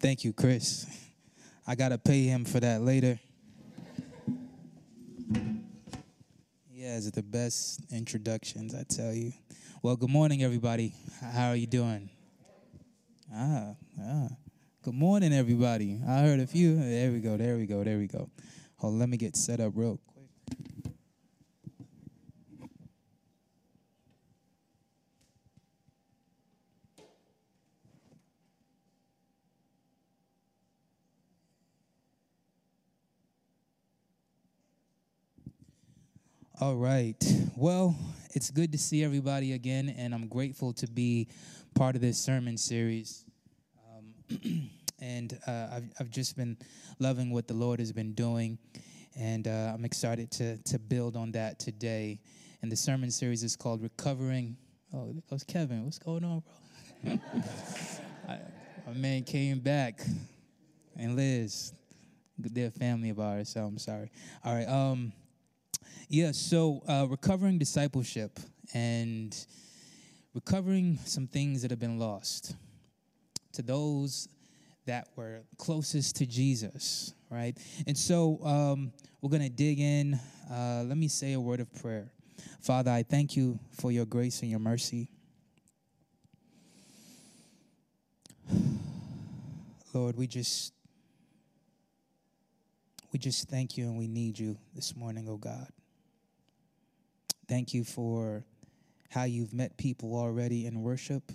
Thank you, Chris. I got to pay him for that later. He has the best introductions, I tell you. Well, good morning, everybody. How are you doing? Ah, ah. Good morning, everybody. I heard a few. There we go, there we go, there we go. Hold on, let me get set up real quick. All right. Well, it's good to see everybody again, and I'm grateful to be part of this sermon series. Um, and uh, I've, I've just been loving what the Lord has been doing, and uh, I'm excited to, to build on that today. And the sermon series is called Recovering. Oh, there goes Kevin. What's going on, bro? I, my man came back, and Liz. They're a family of ours, so I'm sorry. All right. Um, yeah, so uh, recovering discipleship and recovering some things that have been lost to those that were closest to Jesus, right? And so um, we're going to dig in. Uh, let me say a word of prayer. Father, I thank you for your grace and your mercy. Lord, we just we just thank you and we need you this morning, oh God. Thank you for how you've met people already in worship.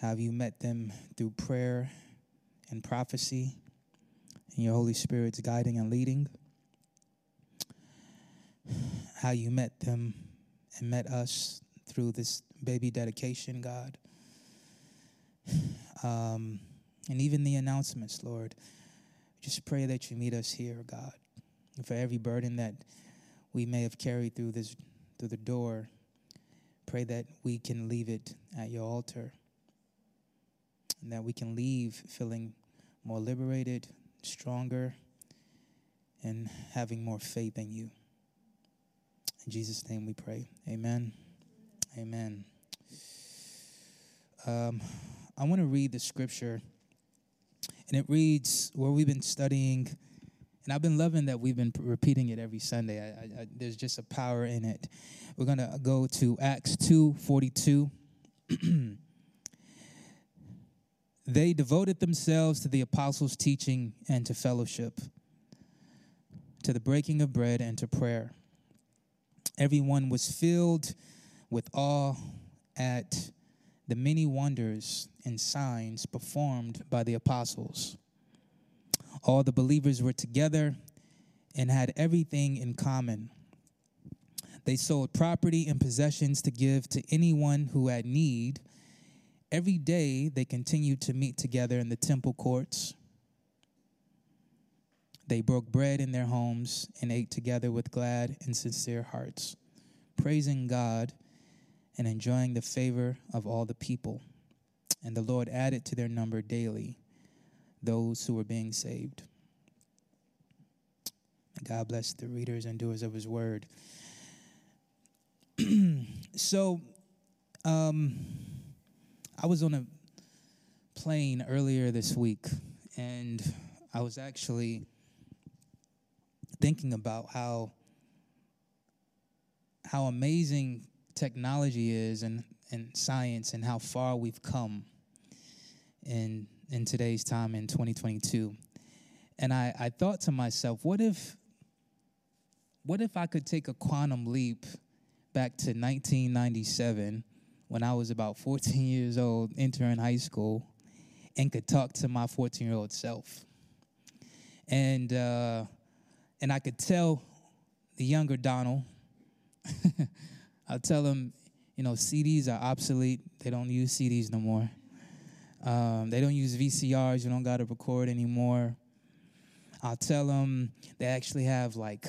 How you met them through prayer and prophecy and your Holy Spirit's guiding and leading. How you met them and met us through this baby dedication, God. Um, and even the announcements, Lord. Just pray that you meet us here, God. For every burden that we may have carried through this through the door, pray that we can leave it at your altar. And that we can leave feeling more liberated, stronger, and having more faith in you. In Jesus' name we pray. Amen. Amen. Um, I want to read the scripture, and it reads where we've been studying, and I've been loving that we've been repeating it every Sunday. I, I, there's just a power in it. We're going to go to Acts 2 42. they devoted themselves to the apostles' teaching and to fellowship, to the breaking of bread and to prayer. Everyone was filled with awe at the many wonders and signs performed by the apostles. All the believers were together and had everything in common. They sold property and possessions to give to anyone who had need. Every day they continued to meet together in the temple courts. They broke bread in their homes and ate together with glad and sincere hearts, praising God and enjoying the favor of all the people. And the Lord added to their number daily those who are being saved. God bless the readers and doers of his word. so, um, I was on a plane earlier this week, and I was actually thinking about how how amazing technology is and, and science and how far we've come in in today's time in 2022. And I, I thought to myself, what if what if I could take a quantum leap back to 1997 when I was about 14 years old, entering high school, and could talk to my 14 year old self? And uh, and I could tell the younger Donald I'll tell him, you know, CDs are obsolete. They don't use CDs no more. Um, they don't use VCRs. You don't got to record anymore. I'll tell them they actually have like,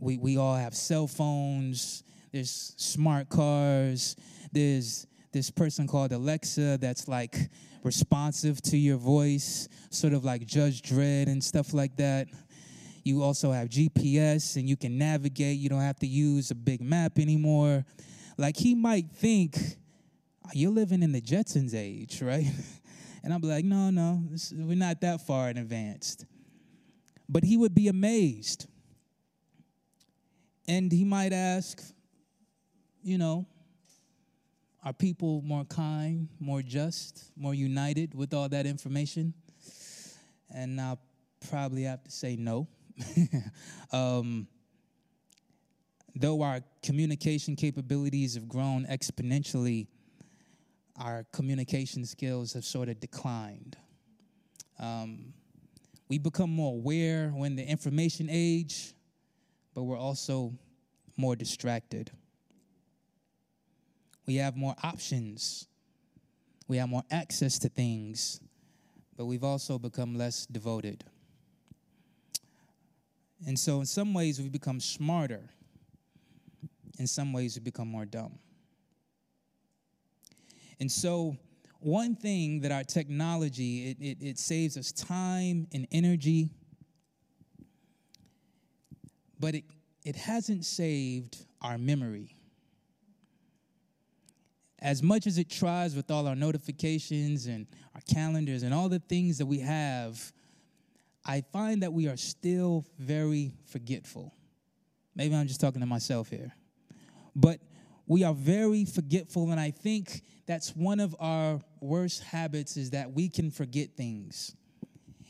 we, we all have cell phones. There's smart cars. There's this person called Alexa that's like responsive to your voice, sort of like Judge Dredd and stuff like that. You also have GPS and you can navigate. You don't have to use a big map anymore. Like he might think you're living in the Jetsons age, right? And I'll be like, no, no, this, we're not that far in advanced. But he would be amazed. And he might ask, you know, are people more kind, more just, more united with all that information? And I'll probably have to say no. um, though our communication capabilities have grown exponentially, our communication skills have sort of declined. Um, we become more aware when the information age, but we're also more distracted. We have more options. We have more access to things, but we've also become less devoted. And so, in some ways, we've become smarter. In some ways, we become more dumb. And so, one thing that our technology it, it, it saves us time and energy, but it, it hasn't saved our memory. As much as it tries with all our notifications and our calendars and all the things that we have, I find that we are still very forgetful. Maybe I'm just talking to myself here. But we are very forgetful, and I think that's one of our worst habits is that we can forget things.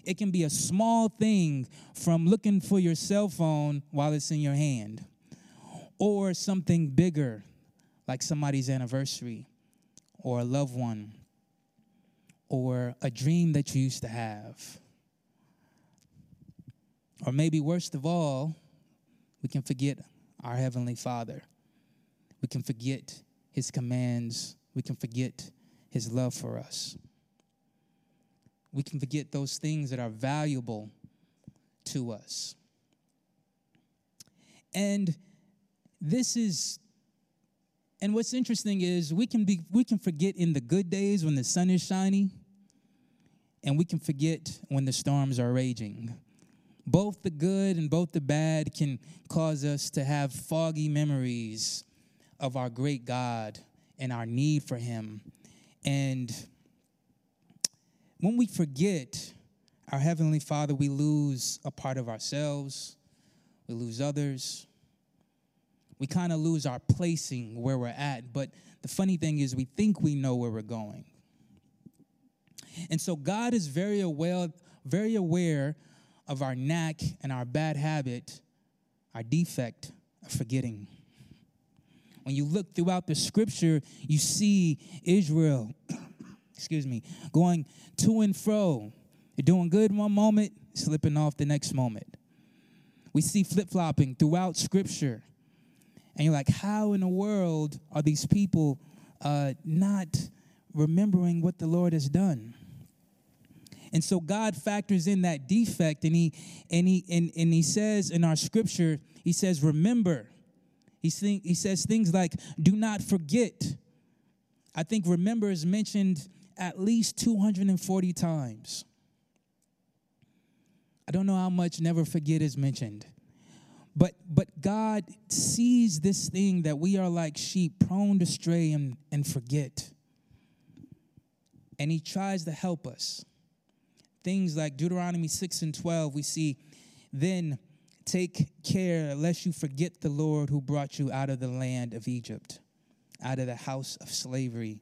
It can be a small thing from looking for your cell phone while it's in your hand, or something bigger like somebody's anniversary, or a loved one, or a dream that you used to have or maybe worst of all, we can forget our Heavenly Father. We can forget His commands. We can forget His love for us. We can forget those things that are valuable to us. And this is and what's interesting is we can be we can forget in the good days when the sun is shining and we can forget when the storms are raging both the good and both the bad can cause us to have foggy memories of our great God and our need for Him. And when we forget our Heavenly Father, we lose a part of ourselves, we lose others. We kind of lose our placing where we're at. But the funny thing is, we think we know where we're going. And so God is very aware, very aware of our knack and our bad habit, our defect of forgetting. When you look throughout the scripture, you see Israel, excuse me, going to and fro. You're doing good one moment, slipping off the next moment. We see flip flopping throughout scripture. And you're like, how in the world are these people uh, not remembering what the Lord has done? And so God factors in that defect and he and he and, and he says in our scripture, he says, remember. He, he says things like, do not forget. I think remember is mentioned at least 240 times. I don't know how much never forget is mentioned. But but God sees this thing that we are like sheep prone to stray and, and forget. And he tries to help us things like Deuteronomy 6 and 12, we see, then take care lest you forget the Lord who brought you out of the land of Egypt, out of the house of slavery.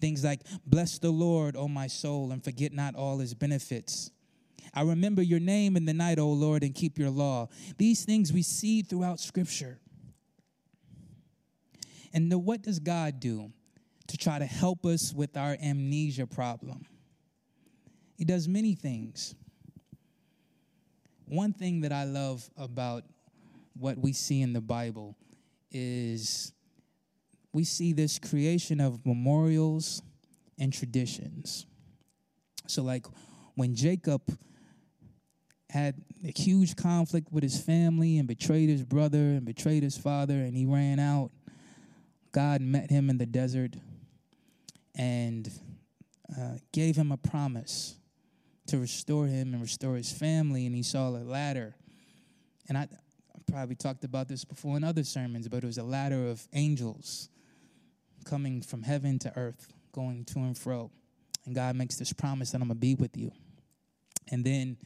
Things like, bless the Lord, O my soul, and forget not all his benefits. I remember your name in the night, O Lord, and keep your law. These things we see throughout Scripture. And what does God do to try to help us with our amnesia problem? He does many things. One thing that I love about what we see in the Bible is we see this creation of memorials and traditions. So, like when Jacob had a huge conflict with his family and betrayed his brother and betrayed his father, and he ran out, God met him in the desert and uh, gave him a promise to restore him and restore his family, and he saw a ladder. And I, I probably talked about this before in other sermons, but it was a ladder of angels coming from heaven to earth, going to and fro. And God makes this promise that I'm to be with you. And then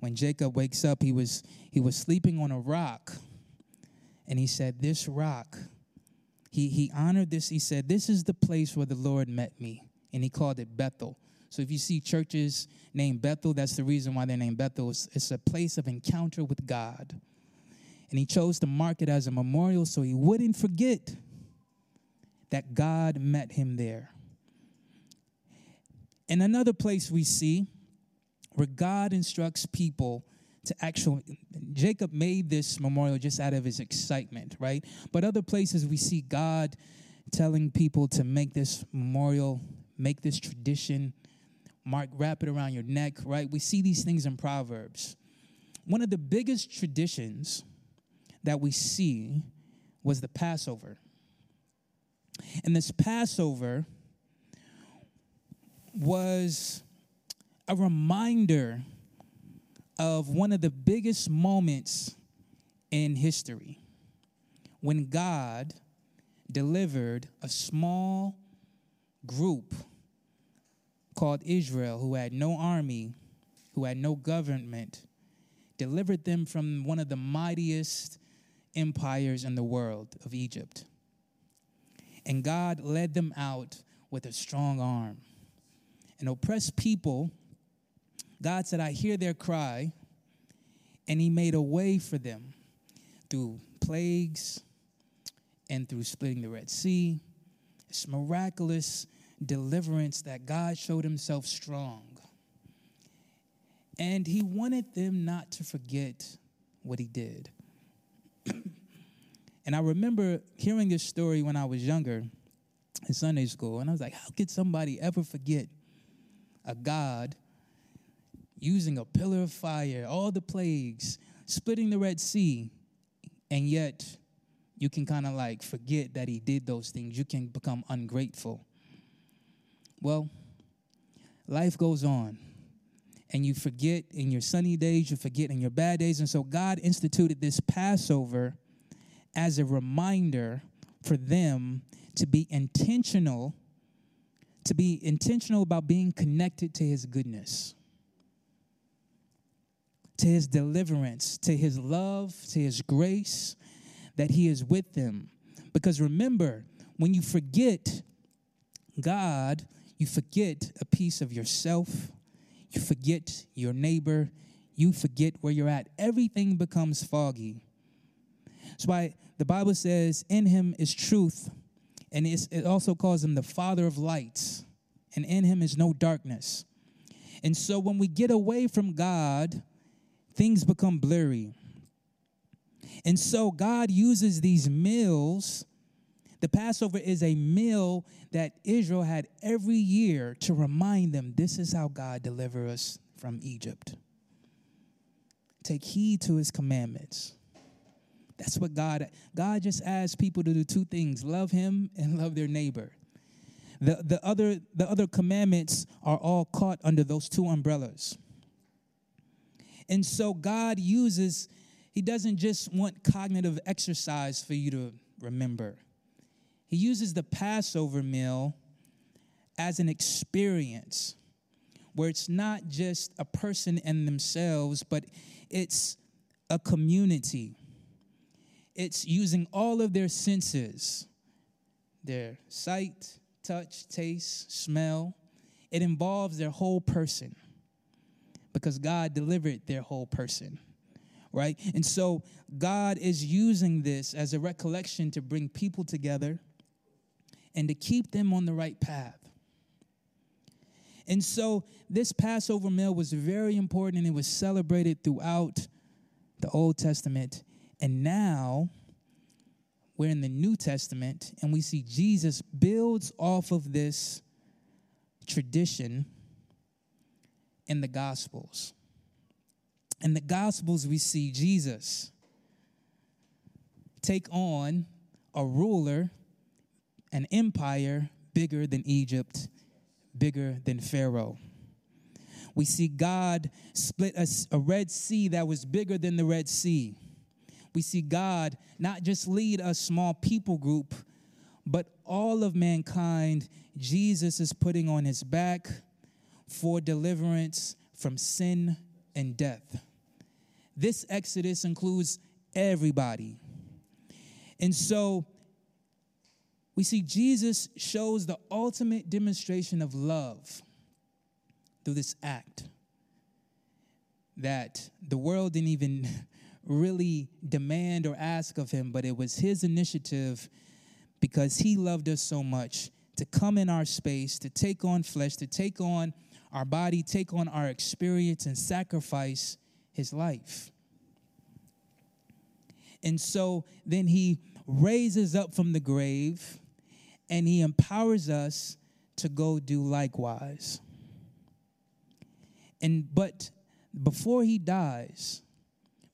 when Jacob wakes up, he was he was sleeping on a rock. And he said, "This rock he he honored this. He said, "This is the place where the Lord met me." And he called it Bethel. So if you see churches named Bethel, that's the reason why they're named Bethel. It's, it's a place of encounter with God. And he chose to mark it as a memorial so he wouldn't forget that God met him there. And another place we see where God instructs people to actually Jacob made this memorial just out of his excitement, right? But other places we see God telling people to make this memorial, make this tradition, mark wrap it around your neck, right? We see these things in Proverbs. One of the biggest traditions that we see was the Passover. And this Passover was a reminder of one of the biggest moments in history when God delivered a small group called Israel, who had no army, who had no government, delivered them from one of the mightiest empires in the world of Egypt. And God led them out with a strong arm. And oppressed people God said, I hear their cry, and He made a way for them through plagues and through splitting the Red Sea. It's miraculous deliverance that God showed Himself strong. And He wanted them not to forget what He did. and I remember hearing this story when I was younger in Sunday school, and I was like, how could somebody ever forget a God using a pillar of fire, all the plagues, splitting the Red Sea, and yet you can kind of like forget that he did those things. You can become ungrateful. Well, life goes on. And you forget in your sunny days, you forget in your bad days. And so God instituted this Passover as a reminder for them to be intentional, to be intentional about being connected to his goodness to his deliverance, to his love, to his grace, that he is with them. Because remember, when you forget God, you forget a piece of yourself, you forget your neighbor, you forget where you're at. Everything becomes foggy. That's why the Bible says, In him is truth, and it also calls him the Father of lights, and in him is no darkness. And so when we get away from God, things become blurry. And so God uses these meals. The Passover is a meal that Israel had every year to remind them this is how God delivered us from Egypt. Take heed to his commandments. That's what God God just asks people to do two things, love him and love their neighbor. The, the, other, the other commandments are all caught under those two umbrellas. And so God uses, He doesn't just want cognitive exercise for you to remember. He uses the Passover meal as an experience where it's not just a person and themselves, but it's a community. It's using all of their senses their sight, touch, taste, smell. It involves their whole person because God delivered their whole person, right? And so God is using this as a recollection to bring people together and to keep them on the right path. And so this Passover meal was very important and it was celebrated throughout the Old Testament. And now we're in the New Testament and we see Jesus builds off of this tradition in the Gospels. In the Gospels, we see Jesus take on a ruler, an empire bigger than Egypt, bigger than Pharaoh. We see God split a, a, Red Sea that was bigger than the Red Sea. We see God not just lead a small people group, but all of mankind Jesus is putting on his back for deliverance from sin and death. This exodus includes everybody. And so we see Jesus shows the ultimate demonstration of love through this act that the world didn't even really demand or ask of him, but it was his initiative because he loved us so much to come in our space, to take on flesh, to take on our body, take on our experience, and sacrifice his life. And so then he raises up from the grave and he empowers us to go do likewise. And but before he dies,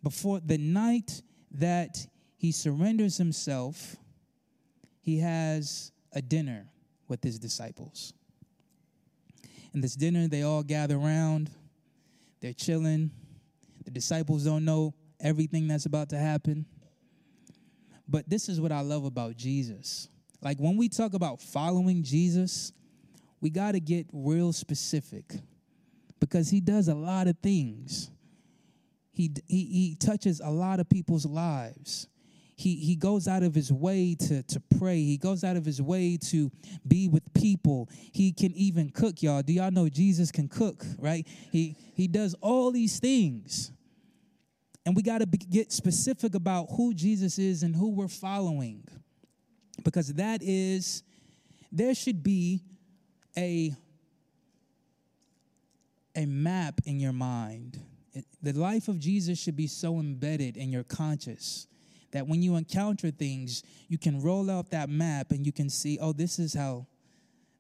before the night that he surrenders himself, he has a dinner with his disciples. And this dinner, they all gather around, they're chilling. The disciples don't know everything that's about to happen. But this is what I love about Jesus. Like when we talk about following Jesus, we got to get real specific because he does a lot of things. He, he, he touches a lot of people's lives. He, he goes out of his way to, to pray. He goes out of his way to be with people. He can even cook, y'all. Do y'all know Jesus can cook, right? He, he does all these things. And we got to get specific about who Jesus is and who we're following. Because that is, there should be a, a map in your mind. The life of Jesus should be so embedded in your conscious that when you encounter things, you can roll out that map and you can see, oh, this is how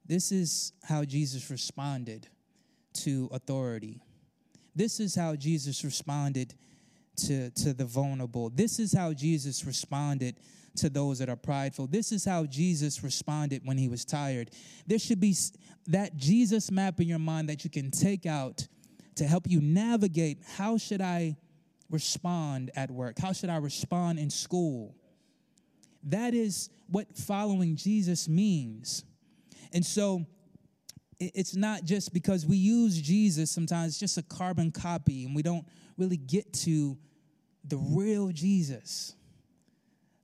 this is how Jesus responded to authority. This is how Jesus responded to, to the vulnerable. This is how Jesus responded to those that are prideful. This is how Jesus responded when he was tired. There should be that Jesus map in your mind that you can take out to help you navigate how should I respond at work? How should I respond in school? That is what following Jesus means. And so it's not just because we use Jesus sometimes, just a carbon copy, and we don't really get to the real Jesus.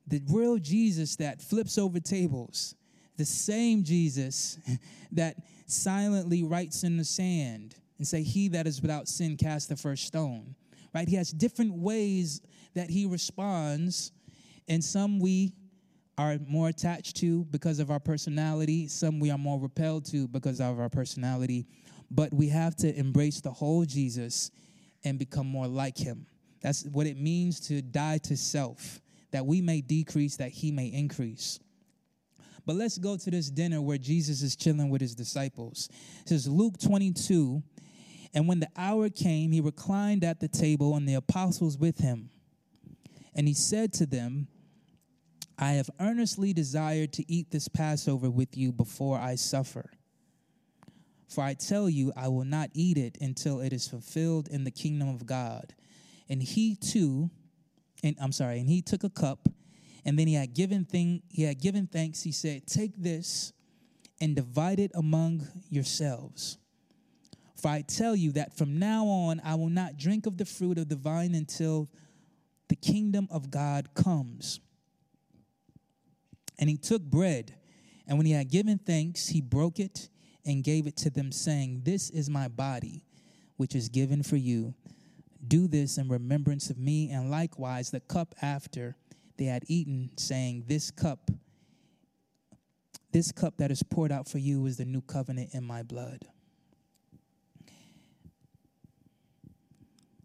The real Jesus that flips over tables, the same Jesus that silently writes in the sand and say, He that is without sin cast the first stone. Right? He has different ways that he responds, and some we are more attached to because of our personality, some we are more repelled to because of our personality. But we have to embrace the whole Jesus and become more like him. That's what it means to die to self, that we may decrease, that he may increase. But let's go to this dinner where Jesus is chilling with his disciples. It says Luke 22, and when the hour came, he reclined at the table and the apostles with him. And he said to them, I have earnestly desired to eat this Passover with you before I suffer. For I tell you, I will not eat it until it is fulfilled in the kingdom of God. And he too, and I'm sorry, and he took a cup, and then he had given thing, he had given thanks. He said, Take this and divide it among yourselves. For I tell you that from now on I will not drink of the fruit of the vine until the kingdom of God comes. And he took bread, and when he had given thanks, he broke it and gave it to them, saying, This is my body, which is given for you. Do this in remembrance of me. And likewise, the cup after they had eaten, saying, This cup, this cup that is poured out for you is the new covenant in my blood.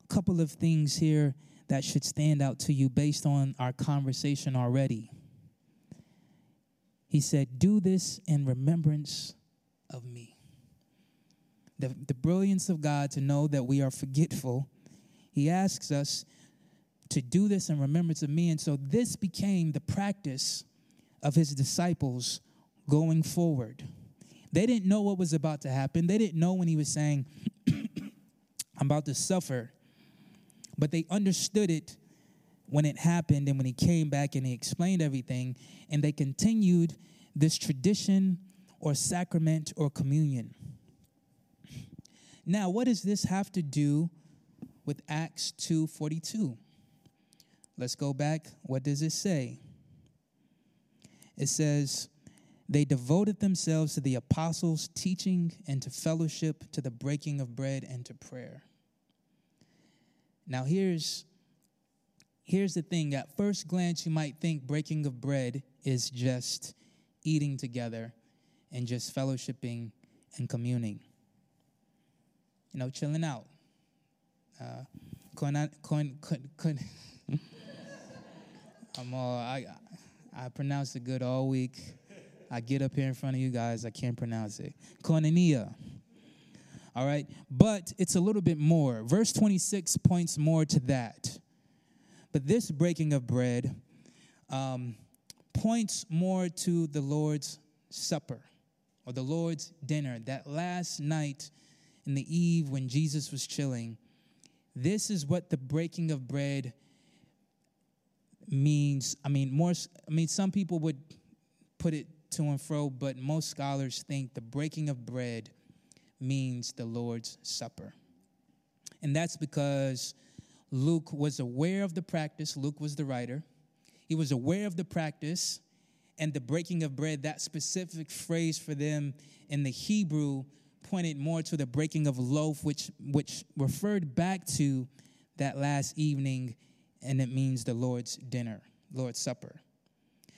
A couple of things here that should stand out to you based on our conversation already. He said, Do this in remembrance of me. The, the brilliance of God to know that we are forgetful he asks us to do this in remembrance of me. And so this became the practice of his disciples going forward. They didn't know what was about to happen. They didn't know when he was saying, I'm about to suffer. But they understood it when it happened and when he came back and he explained everything. And they continued this tradition or sacrament or communion. Now, what does this have to do with Acts 2:42? Let's go back. What does it say? It says, they devoted themselves to the apostles' teaching and to fellowship, to the breaking of bread and to prayer. Now here's here's the thing. At first glance, you might think breaking of bread is just eating together and just fellowshipping and communing. You know, chilling out. Uh, coin, coin, coin, coin. I'm all I I pronounce it good all week. I get up here in front of you guys, I can't pronounce it. Koinonia. All right, but it's a little bit more. Verse 26 points more to that. But this breaking of bread um, points more to the Lord's Supper or the Lord's dinner, that last night in the eve when Jesus was chilling. This is what the breaking of bread means. I mean, more. I mean, some people would put it to and fro, but most scholars think the breaking of bread means the Lord's Supper. And that's because Luke was aware of the practice. Luke was the writer. He was aware of the practice and the breaking of bread. That specific phrase for them in the Hebrew pointed more to the breaking of loaf, which, which referred back to that last evening, and it means the Lord's dinner, Lord's Supper.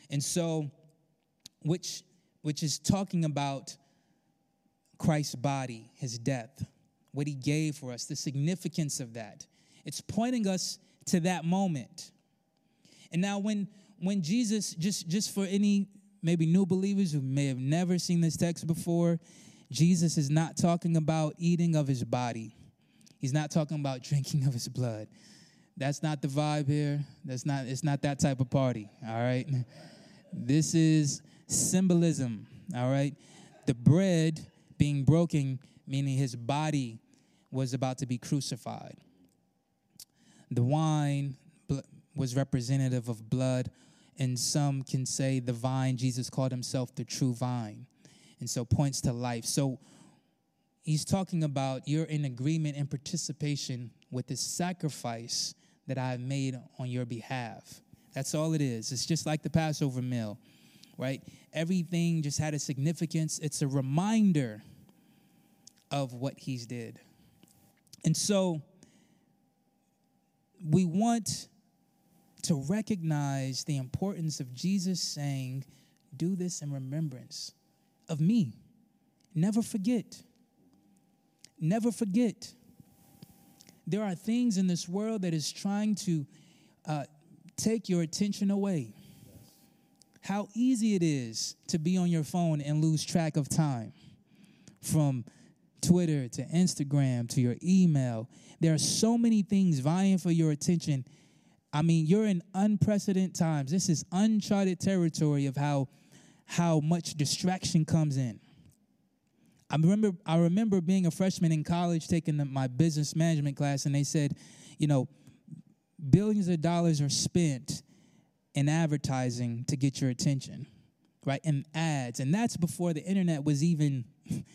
And so, which, which is talking about Christ's body, his death, what he gave for us, the significance of that. It's pointing us to that moment. And now when when Jesus just just for any maybe new believers who may have never seen this text before, Jesus is not talking about eating of his body. He's not talking about drinking of his blood. That's not the vibe here. That's not it's not that type of party, all right? This is symbolism, all right? The bread being broken, meaning his body was about to be crucified. The wine was representative of blood, and some can say the vine, Jesus called himself the true vine, and so points to life. So he's talking about you're in agreement and participation with the sacrifice that I've made on your behalf. That's all it is. It's just like the Passover meal right? Everything just had a significance. It's a reminder of what he's did. And so we want to recognize the importance of Jesus saying, Do this in remembrance of me. Never forget. Never forget. There are things in this world that is trying to uh, take your attention away how easy it is to be on your phone and lose track of time from Twitter to Instagram to your email. There are so many things vying for your attention. I mean, you're in unprecedented times. This is uncharted territory of how how much distraction comes in. I remember I remember being a freshman in college taking the, my business management class and they said, you know, billions of dollars are spent in advertising to get your attention, right? And ads. And that's before the internet was even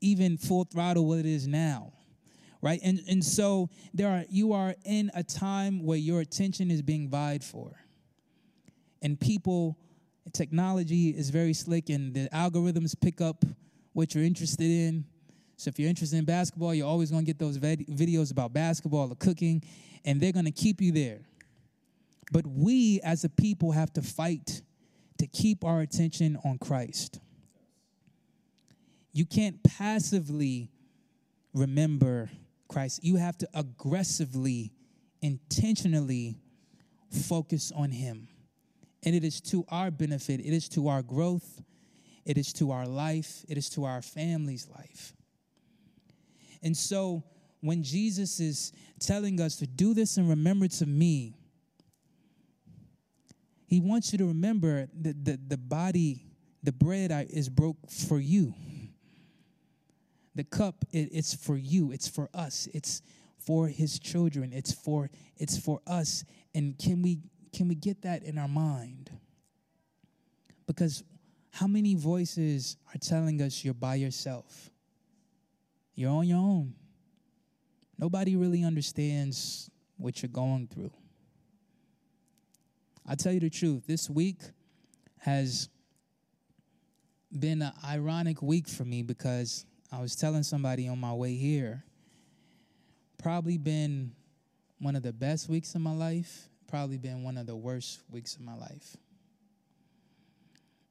even full throttle what it is now. Right? And and so there are you are in a time where your attention is being vied for. And people technology is very slick and the algorithms pick up what you're interested in. So if you're interested in basketball, you're always going to get those videos about basketball or cooking and they're going to keep you there. But we as a people have to fight to keep our attention on Christ. You can't passively remember Christ. You have to aggressively, intentionally focus on Him. And it is to our benefit, it is to our growth, it is to our life, it is to our family's life. And so when Jesus is telling us to do this in remembrance of me, he wants you to remember that the, the body, the bread is broke for you. The cup, it, it's for you. It's for us. It's for his children. It's for it's for us. And can we can we get that in our mind? Because How many voices are telling us you're by yourself? You're on your own. Nobody really understands what you're going through. I'll tell you the truth, this week has been an ironic week for me because I was telling somebody on my way here, probably been one of the best weeks of my life, probably been one of the worst weeks of my life.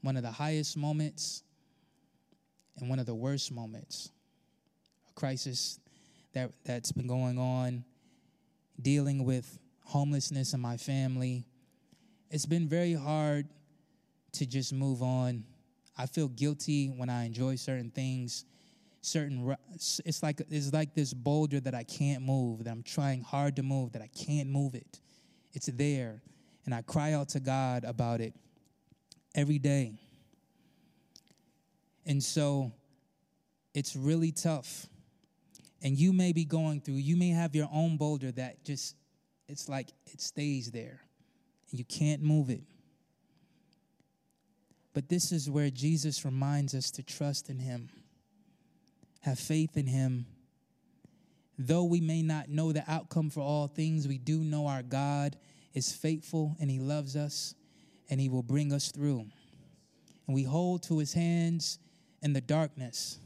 One of the highest moments and one of the worst moments. A crisis that, that's been going on, dealing with homelessness in my family. It's been very hard to just move on. I feel guilty when I enjoy certain things. Certain, it's like it's like this boulder that I can't move. That I'm trying hard to move. That I can't move it. It's there, and I cry out to God about it every day. And so, it's really tough and you may be going through, you may have your own boulder that just, it's like it stays there and you can't move it. But this is where Jesus reminds us to trust in Him, have faith in Him. Though we may not know the outcome for all things, we do know our God is faithful and He loves us and He will bring us through. And we hold to His hands in the darkness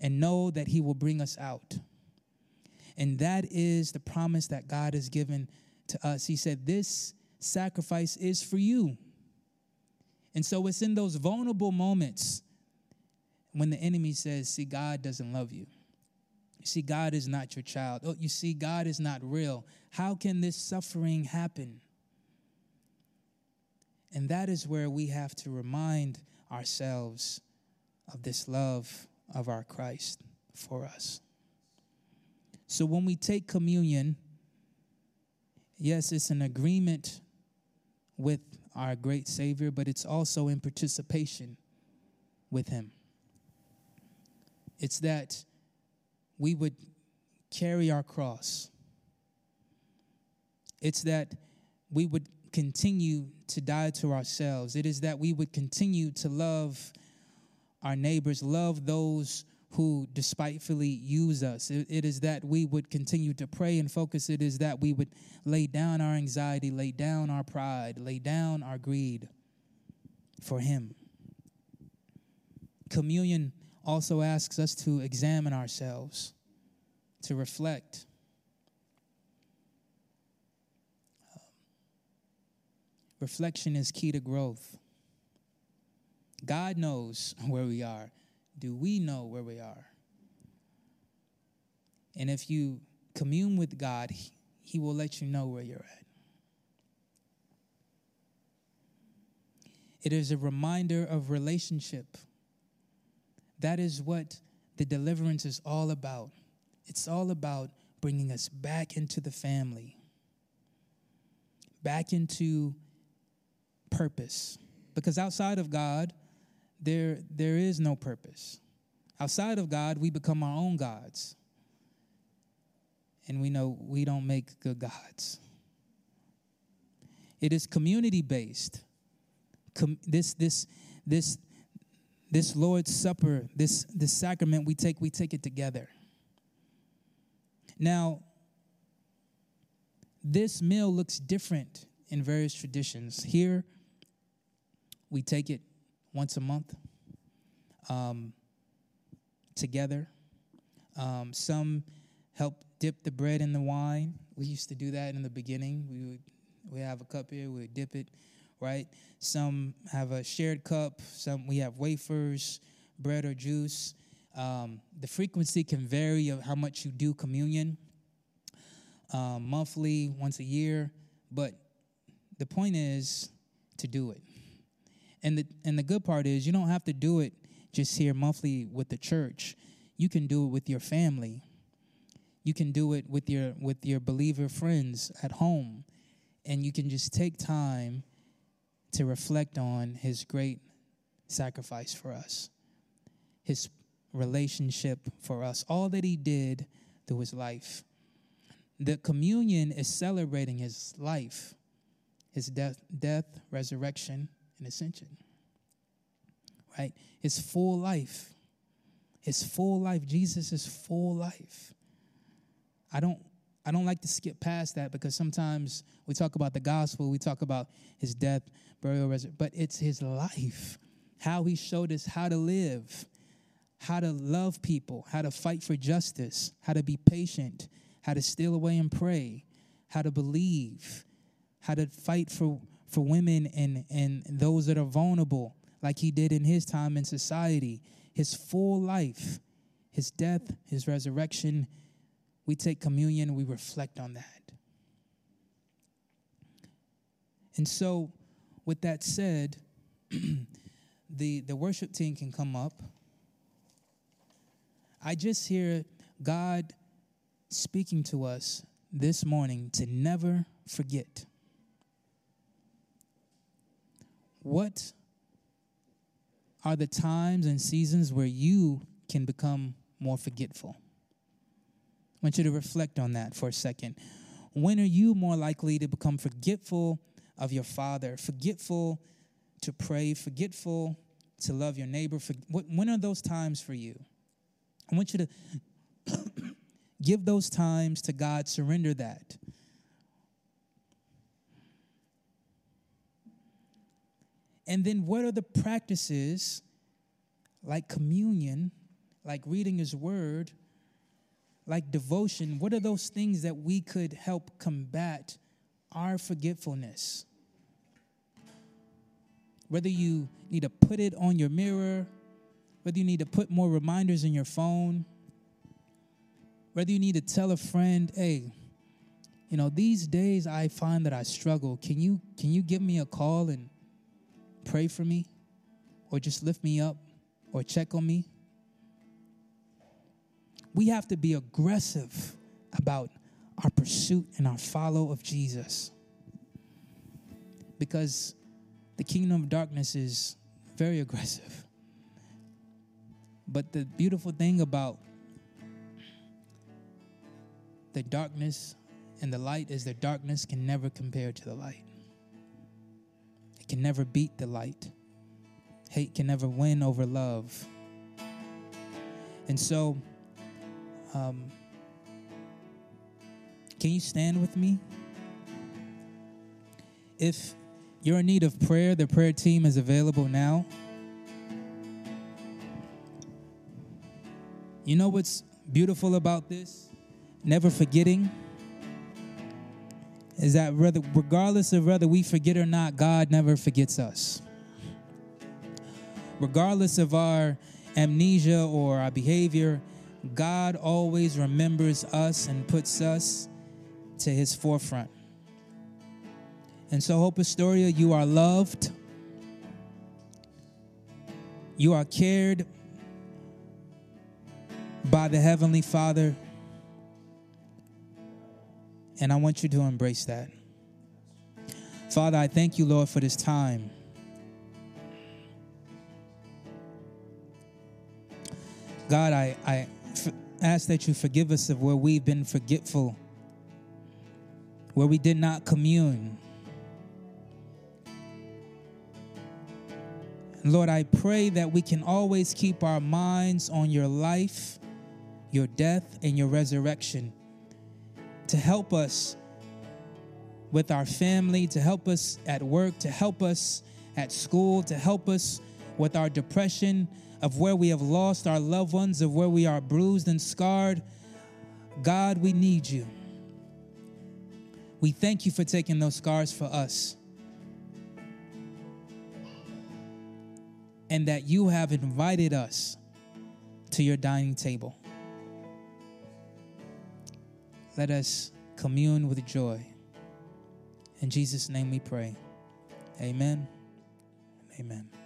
and know that He will bring us out. And that is the promise that God has given to us. He said, This sacrifice is for you. And so it's in those vulnerable moments when the enemy says, See, God doesn't love you. You see, God is not your child. Oh, you see, God is not real. How can this suffering happen? And that is where we have to remind ourselves of this love of our Christ for us. So when we take communion, yes, it's an agreement with our great Savior, but it's also in participation with Him. It's that we would carry our cross. It's that we would continue to die to ourselves. It is that we would continue to love our neighbors, love those who despitefully use us. It, it is that we would continue to pray and focus. It is that we would lay down our anxiety, lay down our pride, lay down our greed for Him. Communion also asks us to examine ourselves, to reflect. Um, reflection is key to growth. God knows where we are. Do we know where we are? And if you commune with God, He will let you know where you're at. It is a reminder of relationship. That is what the deliverance is all about. It's all about bringing us back into the family, back into purpose. Because outside of God, there, there is no purpose. Outside of God, we become our own gods. And we know we don't make good gods. It is community based. Com- this, this, this, this Lord's Supper, this, this sacrament we take, we take it together. Now, this meal looks different in various traditions. Here, we take it once a month um, together. Um, some help dip the bread in the wine. We used to do that in the beginning. We would we have a cup here, we would dip it, right? Some have a shared cup. Some we have wafers, bread or juice. Um, the frequency can vary of how much you do communion, um, monthly, once a year, but the point is to do it. And the and the good part is you don't have to do it just here monthly with the church. You can do it with your family. You can do it with your with your believer friends at home. And you can just take time to reflect on his great sacrifice for us. His relationship for us, all that he did through his life. The communion is celebrating his life, his death, death, resurrection, and ascension. right? His full life. His full life. Jesus full life. I don't I don't like to skip past that because sometimes we talk about the gospel, we talk about his death, burial, resurrection, but it's his life, how he showed us how to live, how to love people, how to fight for justice, how to be patient, how to steal away and pray, how to believe, how to fight for, for women and, and those that are vulnerable, like he did in his time in society. His full life, his death, his resurrection, we take communion, we reflect on that. And so, with that said, the, the worship team can come up. I just hear God speaking to us this morning to never forget. What are the times and seasons where you can become more forgetful? I want you to reflect on that for a second. When are you more likely to become forgetful of your Father, forgetful to pray, forgetful to love your neighbor? when are those times for you? I want you to give those times to God, surrender that. And then, what are the practices like communion, like reading His Word, like devotion? What are those things that we could help combat our forgetfulness? Whether you need to put it on your mirror, whether you need to put more reminders in your phone, whether you need to tell a friend, hey, you know, these days I find that I struggle. Can you can you give me a call and pray for me? Or just lift me up or check on me? We have to be aggressive about our pursuit and our follow of Jesus. Because the kingdom of darkness is very aggressive. But the beautiful thing about the darkness and the light is the darkness can never compare to the light. It can never beat the light. Hate can never win over love. And so, um, can you stand with me? If you're in need of prayer, the prayer team is available now. You know what's beautiful about this? Never forgetting is that whether, regardless of whether we forget or not, God never forgets us. Regardless of our amnesia or our behavior, God always remembers us and puts us to his forefront. And so, Hope Astoria, you are loved, you are cared by the Heavenly Father. And I want you to embrace that. Father, I thank you, Lord, for this time. God, I, I ask that you forgive us of where we've been forgetful, where we did not commune. Lord, I pray that we can always keep our minds on your life your death, and your resurrection to help us with our family, to help us at work, to help us at school, to help us with our depression of where we have lost our loved ones, of where we are bruised and scarred. God, we need you. We thank you for taking those scars for us. And that you have invited us to your dining table. Let us commune with joy. In Jesus' name we pray. Amen. Amen.